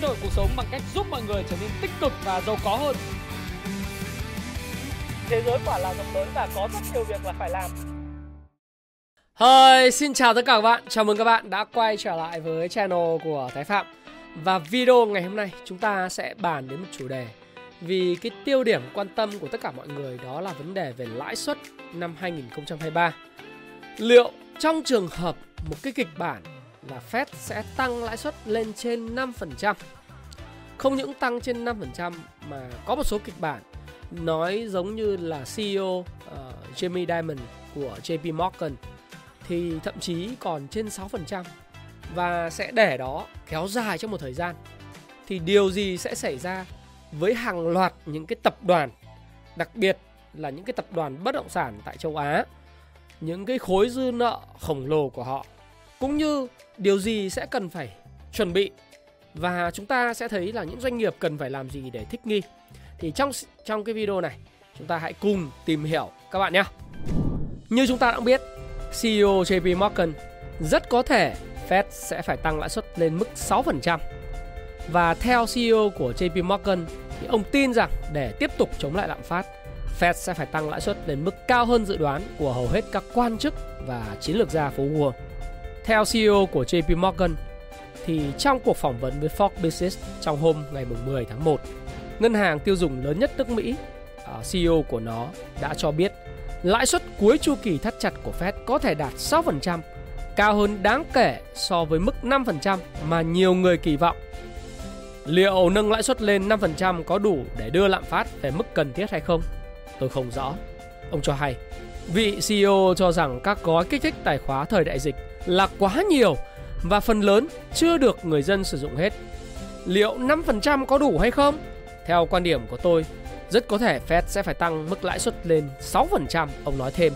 thay đổi cuộc sống bằng cách giúp mọi người trở nên tích cực và giàu có hơn. Thế giới quả là rộng lớn và có rất nhiều việc là phải làm. Hi, xin chào tất cả các bạn. Chào mừng các bạn đã quay trở lại với channel của Thái Phạm. Và video ngày hôm nay chúng ta sẽ bàn đến một chủ đề vì cái tiêu điểm quan tâm của tất cả mọi người đó là vấn đề về lãi suất năm 2023. Liệu trong trường hợp một cái kịch bản là Fed sẽ tăng lãi suất lên trên 5%. Không những tăng trên 5% mà có một số kịch bản nói giống như là CEO uh, ờ, Jamie Dimon của JP Morgan thì thậm chí còn trên 6% và sẽ để đó kéo dài trong một thời gian. Thì điều gì sẽ xảy ra với hàng loạt những cái tập đoàn, đặc biệt là những cái tập đoàn bất động sản tại châu Á, những cái khối dư nợ khổng lồ của họ cũng như điều gì sẽ cần phải chuẩn bị và chúng ta sẽ thấy là những doanh nghiệp cần phải làm gì để thích nghi. Thì trong trong cái video này chúng ta hãy cùng tìm hiểu các bạn nhé. Như chúng ta đã biết, CEO JP Morgan rất có thể Fed sẽ phải tăng lãi suất lên mức 6%. Và theo CEO của JP Morgan thì ông tin rằng để tiếp tục chống lại lạm phát, Fed sẽ phải tăng lãi suất lên mức cao hơn dự đoán của hầu hết các quan chức và chiến lược gia phố Wall. Theo CEO của JP Morgan, thì trong cuộc phỏng vấn với Fox Business trong hôm ngày 10 tháng 1, ngân hàng tiêu dùng lớn nhất nước Mỹ, à, CEO của nó đã cho biết lãi suất cuối chu kỳ thắt chặt của Fed có thể đạt 6%, cao hơn đáng kể so với mức 5% mà nhiều người kỳ vọng. Liệu nâng lãi suất lên 5% có đủ để đưa lạm phát về mức cần thiết hay không? Tôi không rõ. Ông cho hay, vị CEO cho rằng các gói kích thích tài khóa thời đại dịch là quá nhiều và phần lớn chưa được người dân sử dụng hết. Liệu 5% có đủ hay không? Theo quan điểm của tôi, rất có thể Fed sẽ phải tăng mức lãi suất lên 6%, ông nói thêm.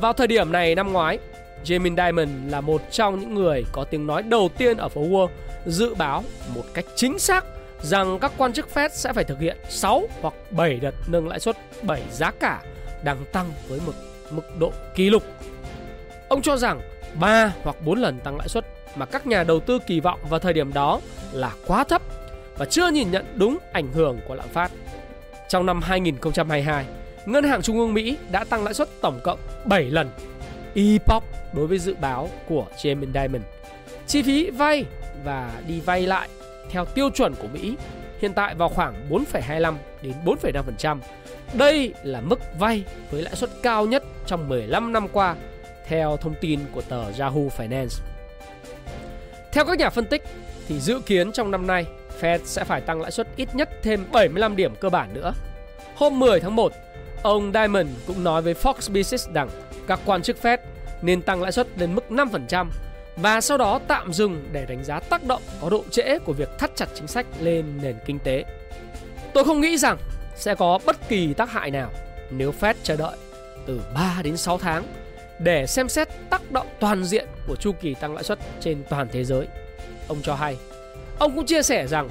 Vào thời điểm này năm ngoái, Jamie Dimon là một trong những người có tiếng nói đầu tiên ở phố Wall dự báo một cách chính xác rằng các quan chức Fed sẽ phải thực hiện 6 hoặc 7 đợt nâng lãi suất 7 giá cả đang tăng với một mức độ kỷ lục. Ông cho rằng 3 hoặc 4 lần tăng lãi suất mà các nhà đầu tư kỳ vọng vào thời điểm đó là quá thấp và chưa nhìn nhận đúng ảnh hưởng của lạm phát. Trong năm 2022, Ngân hàng Trung ương Mỹ đã tăng lãi suất tổng cộng 7 lần. Epoch đối với dự báo của Jamie Dimon. Chi phí vay và đi vay lại theo tiêu chuẩn của Mỹ hiện tại vào khoảng 4,25 đến 4,5%. Đây là mức vay với lãi suất cao nhất trong 15 năm qua theo thông tin của tờ Yahoo Finance. Theo các nhà phân tích thì dự kiến trong năm nay Fed sẽ phải tăng lãi suất ít nhất thêm 75 điểm cơ bản nữa. Hôm 10 tháng 1, ông Diamond cũng nói với Fox Business rằng các quan chức Fed nên tăng lãi suất lên mức 5% và sau đó tạm dừng để đánh giá tác động có độ trễ của việc thắt chặt chính sách lên nền kinh tế. Tôi không nghĩ rằng sẽ có bất kỳ tác hại nào nếu Fed chờ đợi từ 3 đến 6 tháng để xem xét tác động toàn diện của chu kỳ tăng lãi suất trên toàn thế giới. Ông cho hay, ông cũng chia sẻ rằng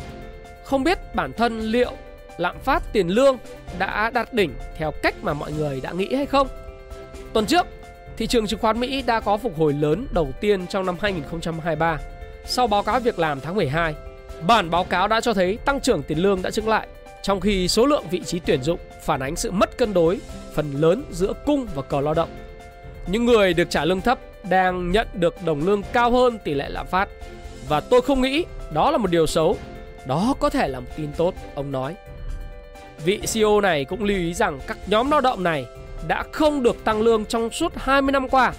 không biết bản thân liệu lạm phát tiền lương đã đạt đỉnh theo cách mà mọi người đã nghĩ hay không. Tuần trước, thị trường chứng khoán Mỹ đã có phục hồi lớn đầu tiên trong năm 2023 sau báo cáo việc làm tháng 12. Bản báo cáo đã cho thấy tăng trưởng tiền lương đã chứng lại, trong khi số lượng vị trí tuyển dụng phản ánh sự mất cân đối phần lớn giữa cung và cầu lao động những người được trả lương thấp đang nhận được đồng lương cao hơn tỷ lệ lạm phát và tôi không nghĩ đó là một điều xấu. Đó có thể là một tin tốt, ông nói. Vị CEO này cũng lưu ý rằng các nhóm lao động này đã không được tăng lương trong suốt 20 năm qua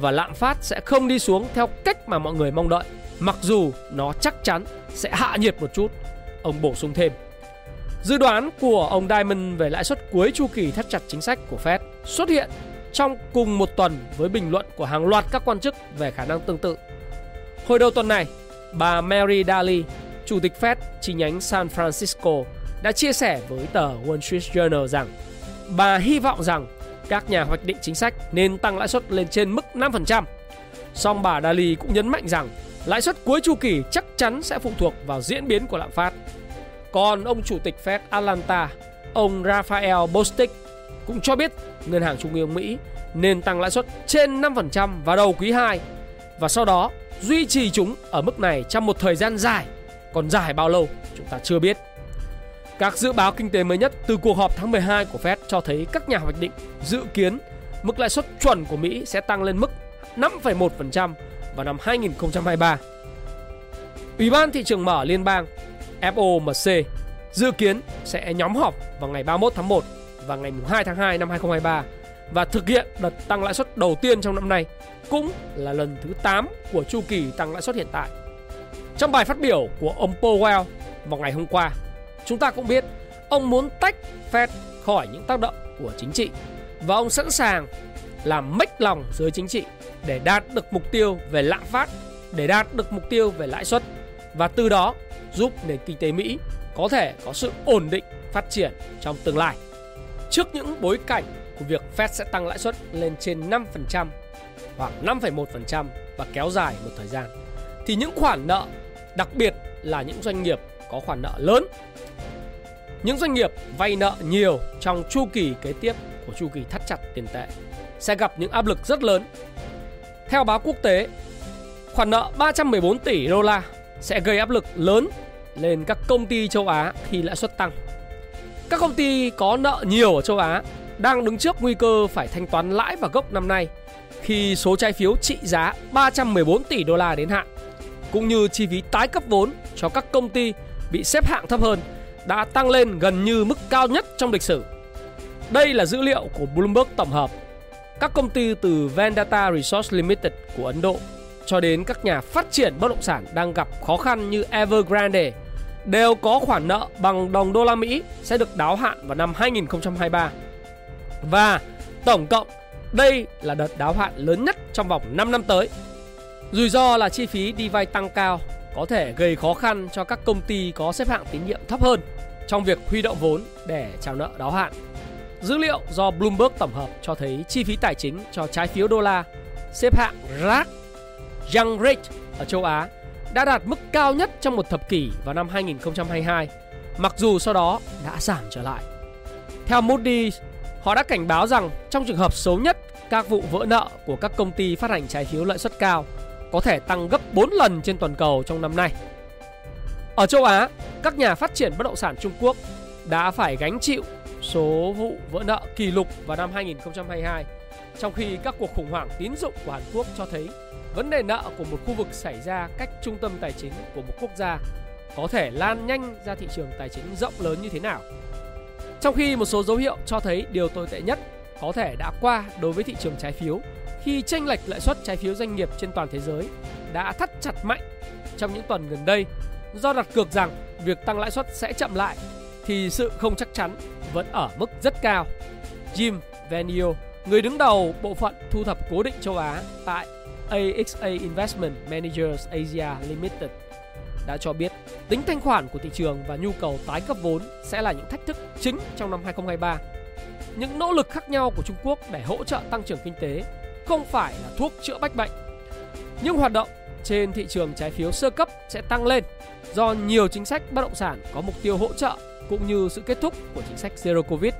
và lạm phát sẽ không đi xuống theo cách mà mọi người mong đợi, mặc dù nó chắc chắn sẽ hạ nhiệt một chút. Ông bổ sung thêm. Dự đoán của ông Diamond về lãi suất cuối chu kỳ thắt chặt chính sách của Fed xuất hiện trong cùng một tuần với bình luận của hàng loạt các quan chức về khả năng tương tự. Hồi đầu tuần này, bà Mary Daly, chủ tịch Fed chi nhánh San Francisco, đã chia sẻ với tờ Wall Street Journal rằng bà hy vọng rằng các nhà hoạch định chính sách nên tăng lãi suất lên trên mức 5%. Song bà Daly cũng nhấn mạnh rằng lãi suất cuối chu kỳ chắc chắn sẽ phụ thuộc vào diễn biến của lạm phát. Còn ông chủ tịch Fed Atlanta, ông Raphael Bostic cũng cho biết ngân hàng trung ương Mỹ nên tăng lãi suất trên 5% vào đầu quý 2 và sau đó duy trì chúng ở mức này trong một thời gian dài còn dài bao lâu chúng ta chưa biết. Các dự báo kinh tế mới nhất từ cuộc họp tháng 12 của Fed cho thấy các nhà hoạch định dự kiến mức lãi suất chuẩn của Mỹ sẽ tăng lên mức 5,1% vào năm 2023. Ủy ban thị trường mở liên bang FOMC dự kiến sẽ nhóm họp vào ngày 31 tháng 1 vào ngày 2 tháng 2 năm 2023 và thực hiện đợt tăng lãi suất đầu tiên trong năm nay, cũng là lần thứ 8 của chu kỳ tăng lãi suất hiện tại. Trong bài phát biểu của ông Powell vào ngày hôm qua, chúng ta cũng biết ông muốn tách Fed khỏi những tác động của chính trị và ông sẵn sàng làm mếch lòng giới chính trị để đạt được mục tiêu về lạm phát, để đạt được mục tiêu về lãi suất và từ đó giúp nền kinh tế Mỹ có thể có sự ổn định phát triển trong tương lai. Trước những bối cảnh của việc Fed sẽ tăng lãi suất lên trên 5% hoặc 5,1% và kéo dài một thời gian thì những khoản nợ, đặc biệt là những doanh nghiệp có khoản nợ lớn, những doanh nghiệp vay nợ nhiều trong chu kỳ kế tiếp của chu kỳ thắt chặt tiền tệ sẽ gặp những áp lực rất lớn. Theo báo quốc tế, khoản nợ 314 tỷ đô la sẽ gây áp lực lớn lên các công ty châu Á khi lãi suất tăng. Các công ty có nợ nhiều ở châu Á đang đứng trước nguy cơ phải thanh toán lãi và gốc năm nay khi số trái phiếu trị giá 314 tỷ đô la đến hạn, cũng như chi phí tái cấp vốn cho các công ty bị xếp hạng thấp hơn đã tăng lên gần như mức cao nhất trong lịch sử. Đây là dữ liệu của Bloomberg tổng hợp. Các công ty từ Vendata Resource Limited của Ấn Độ cho đến các nhà phát triển bất động sản đang gặp khó khăn như Evergrande đều có khoản nợ bằng đồng đô la Mỹ sẽ được đáo hạn vào năm 2023. Và tổng cộng, đây là đợt đáo hạn lớn nhất trong vòng 5 năm tới. Rủi ro là chi phí đi vay tăng cao, có thể gây khó khăn cho các công ty có xếp hạng tín nhiệm thấp hơn trong việc huy động vốn để trả nợ đáo hạn. Dữ liệu do Bloomberg tổng hợp cho thấy chi phí tài chính cho trái phiếu đô la xếp hạng RAC Young Rate ở châu Á đã đạt mức cao nhất trong một thập kỷ vào năm 2022, mặc dù sau đó đã giảm trở lại. Theo Moody's, họ đã cảnh báo rằng trong trường hợp xấu nhất, các vụ vỡ nợ của các công ty phát hành trái phiếu lợi suất cao có thể tăng gấp 4 lần trên toàn cầu trong năm nay. Ở châu Á, các nhà phát triển bất động sản Trung Quốc đã phải gánh chịu số vụ vỡ nợ kỷ lục vào năm 2022, trong khi các cuộc khủng hoảng tín dụng của Hàn Quốc cho thấy vấn đề nợ của một khu vực xảy ra cách trung tâm tài chính của một quốc gia có thể lan nhanh ra thị trường tài chính rộng lớn như thế nào. Trong khi một số dấu hiệu cho thấy điều tồi tệ nhất có thể đã qua đối với thị trường trái phiếu khi chênh lệch lãi suất trái phiếu doanh nghiệp trên toàn thế giới đã thắt chặt mạnh trong những tuần gần đây do đặt cược rằng việc tăng lãi suất sẽ chậm lại thì sự không chắc chắn vẫn ở mức rất cao. Jim Venio, người đứng đầu bộ phận thu thập cố định châu Á tại AXA Investment Managers Asia Limited đã cho biết tính thanh khoản của thị trường và nhu cầu tái cấp vốn sẽ là những thách thức chính trong năm 2023. Những nỗ lực khác nhau của Trung Quốc để hỗ trợ tăng trưởng kinh tế không phải là thuốc chữa bách bệnh. Nhưng hoạt động trên thị trường trái phiếu sơ cấp sẽ tăng lên do nhiều chính sách bất động sản có mục tiêu hỗ trợ cũng như sự kết thúc của chính sách Zero Covid.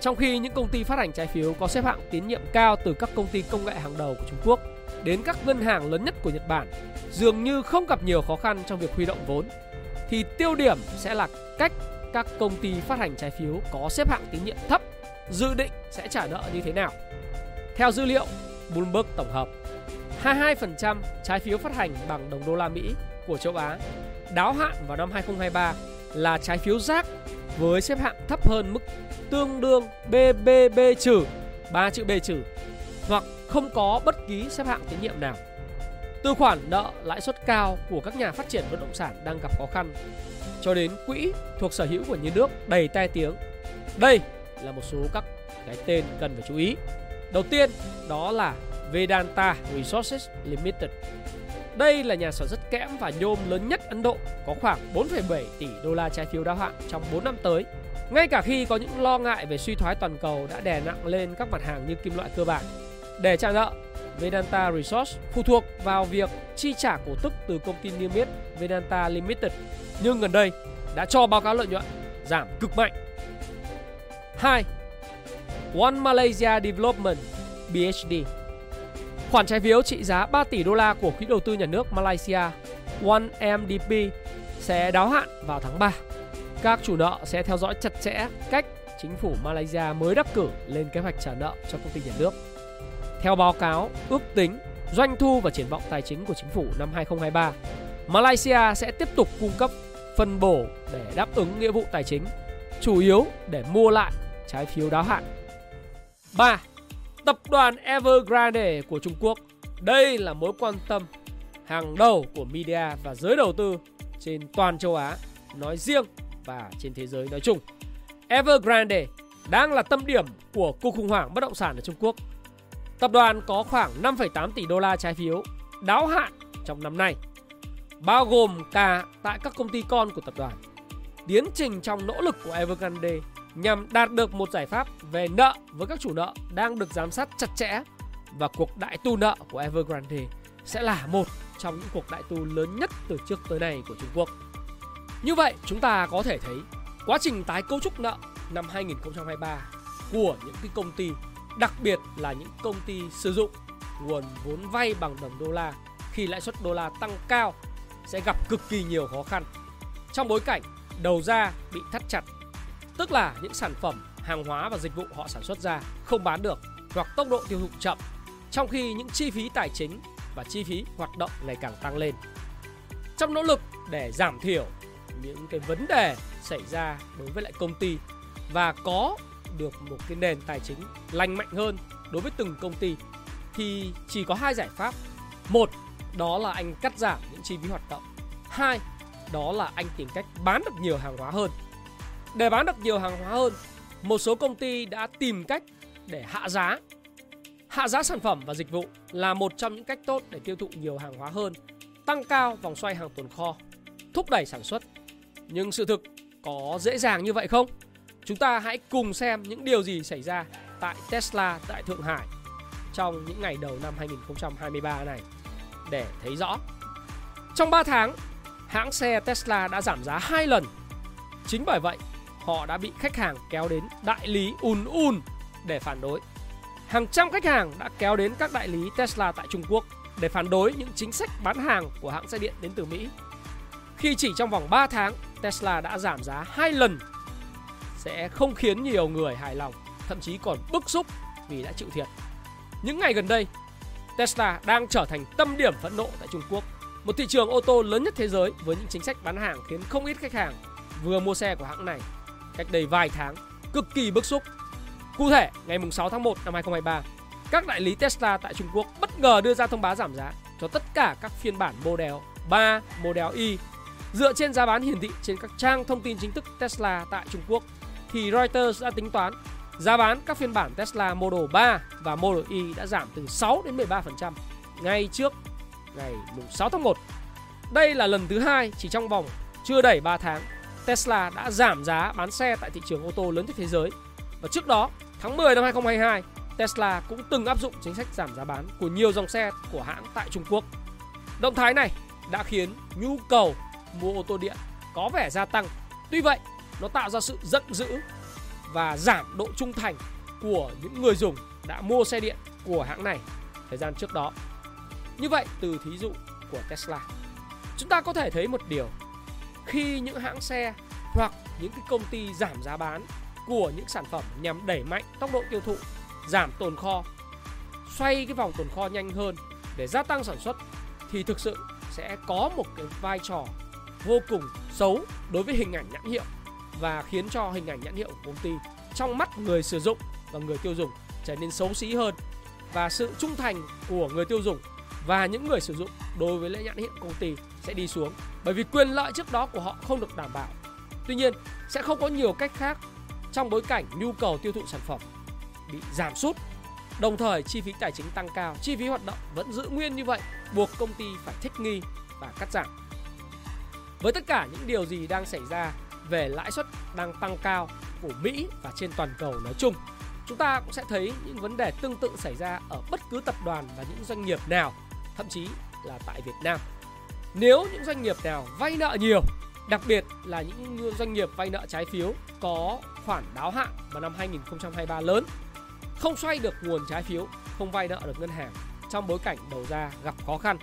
Trong khi những công ty phát hành trái phiếu có xếp hạng tín nhiệm cao từ các công ty công nghệ hàng đầu của Trung Quốc đến các ngân hàng lớn nhất của Nhật Bản dường như không gặp nhiều khó khăn trong việc huy động vốn, thì tiêu điểm sẽ là cách các công ty phát hành trái phiếu có xếp hạng tín nhiệm thấp dự định sẽ trả nợ như thế nào. Theo dữ liệu Bloomberg tổng hợp, 22% trái phiếu phát hành bằng đồng đô la Mỹ của châu Á đáo hạn vào năm 2023 là trái phiếu rác với xếp hạng thấp hơn mức tương đương BBB trừ 3 chữ B trừ hoặc không có bất kỳ xếp hạng tín nhiệm nào. Từ khoản nợ lãi suất cao của các nhà phát triển bất động sản đang gặp khó khăn cho đến quỹ thuộc sở hữu của nhà nước đầy tai tiếng. Đây là một số các cái tên cần phải chú ý. Đầu tiên đó là Vedanta Resources Limited. Đây là nhà sản xuất kẽm và nhôm lớn nhất Ấn Độ, có khoảng 4,7 tỷ đô la trái phiếu đáo hạn trong 4 năm tới. Ngay cả khi có những lo ngại về suy thoái toàn cầu đã đè nặng lên các mặt hàng như kim loại cơ bản. Để trả nợ, Vedanta Resource phụ thuộc vào việc chi trả cổ tức từ công ty niêm yết Vedanta Limited, nhưng gần đây đã cho báo cáo lợi nhuận giảm cực mạnh. 2. One Malaysia Development BHD Khoản trái phiếu trị giá 3 tỷ đô la của quỹ đầu tư nhà nước Malaysia One MDP sẽ đáo hạn vào tháng 3. Các chủ nợ sẽ theo dõi chặt chẽ cách chính phủ Malaysia mới đắc cử lên kế hoạch trả nợ cho công ty nhà nước. Theo báo cáo ước tính doanh thu và triển vọng tài chính của chính phủ năm 2023, Malaysia sẽ tiếp tục cung cấp phân bổ để đáp ứng nghĩa vụ tài chính, chủ yếu để mua lại trái phiếu đáo hạn. 3. Tập đoàn Evergrande của Trung Quốc. Đây là mối quan tâm hàng đầu của media và giới đầu tư trên toàn châu Á nói riêng và trên thế giới nói chung. Evergrande đang là tâm điểm của cuộc khủng hoảng bất động sản ở Trung Quốc. Tập đoàn có khoảng 5,8 tỷ đô la trái phiếu đáo hạn trong năm nay, bao gồm cả tại các công ty con của tập đoàn. Tiến trình trong nỗ lực của Evergrande nhằm đạt được một giải pháp về nợ với các chủ nợ đang được giám sát chặt chẽ và cuộc đại tu nợ của Evergrande sẽ là một trong những cuộc đại tu lớn nhất từ trước tới nay của Trung Quốc. Như vậy, chúng ta có thể thấy quá trình tái cấu trúc nợ năm 2023 của những cái công ty, đặc biệt là những công ty sử dụng nguồn vốn vay bằng đồng đô la khi lãi suất đô la tăng cao sẽ gặp cực kỳ nhiều khó khăn. Trong bối cảnh đầu ra bị thắt chặt, tức là những sản phẩm, hàng hóa và dịch vụ họ sản xuất ra không bán được hoặc tốc độ tiêu thụ chậm, trong khi những chi phí tài chính và chi phí hoạt động ngày càng tăng lên. Trong nỗ lực để giảm thiểu những cái vấn đề xảy ra đối với lại công ty và có được một cái nền tài chính lành mạnh hơn đối với từng công ty thì chỉ có hai giải pháp. Một, đó là anh cắt giảm những chi phí hoạt động. Hai, đó là anh tìm cách bán được nhiều hàng hóa hơn. Để bán được nhiều hàng hóa hơn, một số công ty đã tìm cách để hạ giá. Hạ giá sản phẩm và dịch vụ là một trong những cách tốt để tiêu thụ nhiều hàng hóa hơn, tăng cao vòng xoay hàng tồn kho, thúc đẩy sản xuất. Nhưng sự thực có dễ dàng như vậy không? Chúng ta hãy cùng xem những điều gì xảy ra tại Tesla tại Thượng Hải trong những ngày đầu năm 2023 này để thấy rõ. Trong 3 tháng, hãng xe Tesla đã giảm giá 2 lần. Chính bởi vậy, họ đã bị khách hàng kéo đến đại lý ùn ùn để phản đối. Hàng trăm khách hàng đã kéo đến các đại lý Tesla tại Trung Quốc để phản đối những chính sách bán hàng của hãng xe điện đến từ Mỹ. Khi chỉ trong vòng 3 tháng, Tesla đã giảm giá 2 lần sẽ không khiến nhiều người hài lòng, thậm chí còn bức xúc vì đã chịu thiệt. Những ngày gần đây, Tesla đang trở thành tâm điểm phẫn nộ tại Trung Quốc, một thị trường ô tô lớn nhất thế giới với những chính sách bán hàng khiến không ít khách hàng vừa mua xe của hãng này cách đây vài tháng cực kỳ bức xúc. Cụ thể, ngày 6 tháng 1 năm 2023, các đại lý Tesla tại Trung Quốc bất ngờ đưa ra thông báo giảm giá cho tất cả các phiên bản Model 3, Model Y dựa trên giá bán hiển thị trên các trang thông tin chính thức Tesla tại Trung Quốc thì Reuters đã tính toán giá bán các phiên bản Tesla Model 3 và Model Y đã giảm từ 6 đến 13% ngay trước ngày 6 tháng 1. Đây là lần thứ hai chỉ trong vòng chưa đầy 3 tháng Tesla đã giảm giá bán xe tại thị trường ô tô lớn nhất thế giới. Và trước đó, tháng 10 năm 2022, Tesla cũng từng áp dụng chính sách giảm giá bán của nhiều dòng xe của hãng tại Trung Quốc. Động thái này đã khiến nhu cầu mua ô tô điện có vẻ gia tăng. Tuy vậy, nó tạo ra sự giận dữ và giảm độ trung thành của những người dùng đã mua xe điện của hãng này thời gian trước đó. Như vậy, từ thí dụ của Tesla, chúng ta có thể thấy một điều. Khi những hãng xe hoặc những cái công ty giảm giá bán của những sản phẩm nhằm đẩy mạnh tốc độ tiêu thụ, giảm tồn kho, xoay cái vòng tồn kho nhanh hơn để gia tăng sản xuất thì thực sự sẽ có một cái vai trò vô cùng xấu đối với hình ảnh nhãn hiệu và khiến cho hình ảnh nhãn hiệu của công ty trong mắt người sử dụng và người tiêu dùng trở nên xấu xí hơn và sự trung thành của người tiêu dùng và những người sử dụng đối với lễ nhãn hiệu công ty sẽ đi xuống bởi vì quyền lợi trước đó của họ không được đảm bảo. Tuy nhiên, sẽ không có nhiều cách khác trong bối cảnh nhu cầu tiêu thụ sản phẩm bị giảm sút. Đồng thời chi phí tài chính tăng cao, chi phí hoạt động vẫn giữ nguyên như vậy, buộc công ty phải thích nghi và cắt giảm. Với tất cả những điều gì đang xảy ra về lãi suất đang tăng cao của Mỹ và trên toàn cầu nói chung, chúng ta cũng sẽ thấy những vấn đề tương tự xảy ra ở bất cứ tập đoàn và những doanh nghiệp nào, thậm chí là tại Việt Nam. Nếu những doanh nghiệp nào vay nợ nhiều, đặc biệt là những doanh nghiệp vay nợ trái phiếu có khoản đáo hạn vào năm 2023 lớn, không xoay được nguồn trái phiếu, không vay nợ được ngân hàng trong bối cảnh đầu ra gặp khó khăn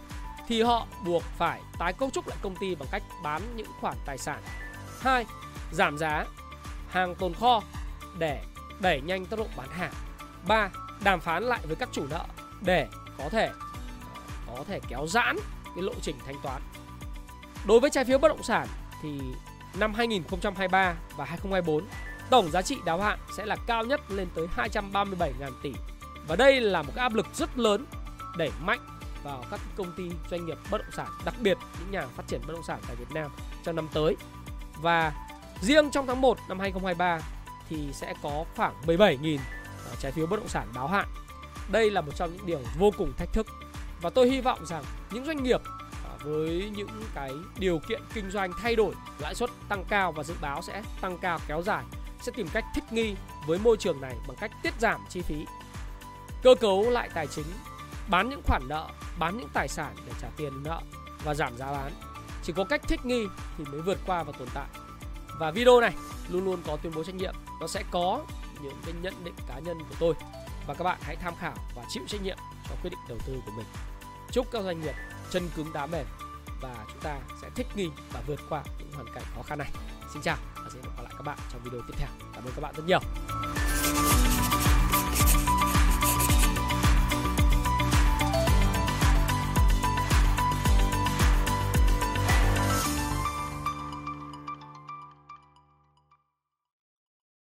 thì họ buộc phải tái cấu trúc lại công ty bằng cách bán những khoản tài sản. 2. Giảm giá hàng tồn kho để đẩy nhanh tốc độ bán hàng. 3. Đàm phán lại với các chủ nợ để có thể có thể kéo giãn cái lộ trình thanh toán. Đối với trái phiếu bất động sản thì năm 2023 và 2024 tổng giá trị đáo hạn sẽ là cao nhất lên tới 237.000 tỷ. Và đây là một cái áp lực rất lớn đẩy mạnh vào các công ty doanh nghiệp bất động sản, đặc biệt những nhà phát triển bất động sản tại Việt Nam trong năm tới. Và riêng trong tháng 1 năm 2023 thì sẽ có khoảng 17.000 à, trái phiếu bất động sản đáo hạn. Đây là một trong những điều vô cùng thách thức và tôi hy vọng rằng những doanh nghiệp à, với những cái điều kiện kinh doanh thay đổi, lãi suất tăng cao và dự báo sẽ tăng cao kéo dài sẽ tìm cách thích nghi với môi trường này bằng cách tiết giảm chi phí, cơ cấu lại tài chính, bán những khoản nợ, bán những tài sản để trả tiền nợ và giảm giá bán. Chỉ có cách thích nghi thì mới vượt qua và tồn tại. Và video này luôn luôn có tuyên bố trách nhiệm, nó sẽ có những cái nhận định cá nhân của tôi và các bạn hãy tham khảo và chịu trách nhiệm cho quyết định đầu tư của mình. Chúc các doanh nghiệp chân cứng đá mềm và chúng ta sẽ thích nghi và vượt qua những hoàn cảnh khó khăn này. Xin chào và sẽ hẹn gặp lại các bạn trong video tiếp theo. Cảm ơn các bạn rất nhiều.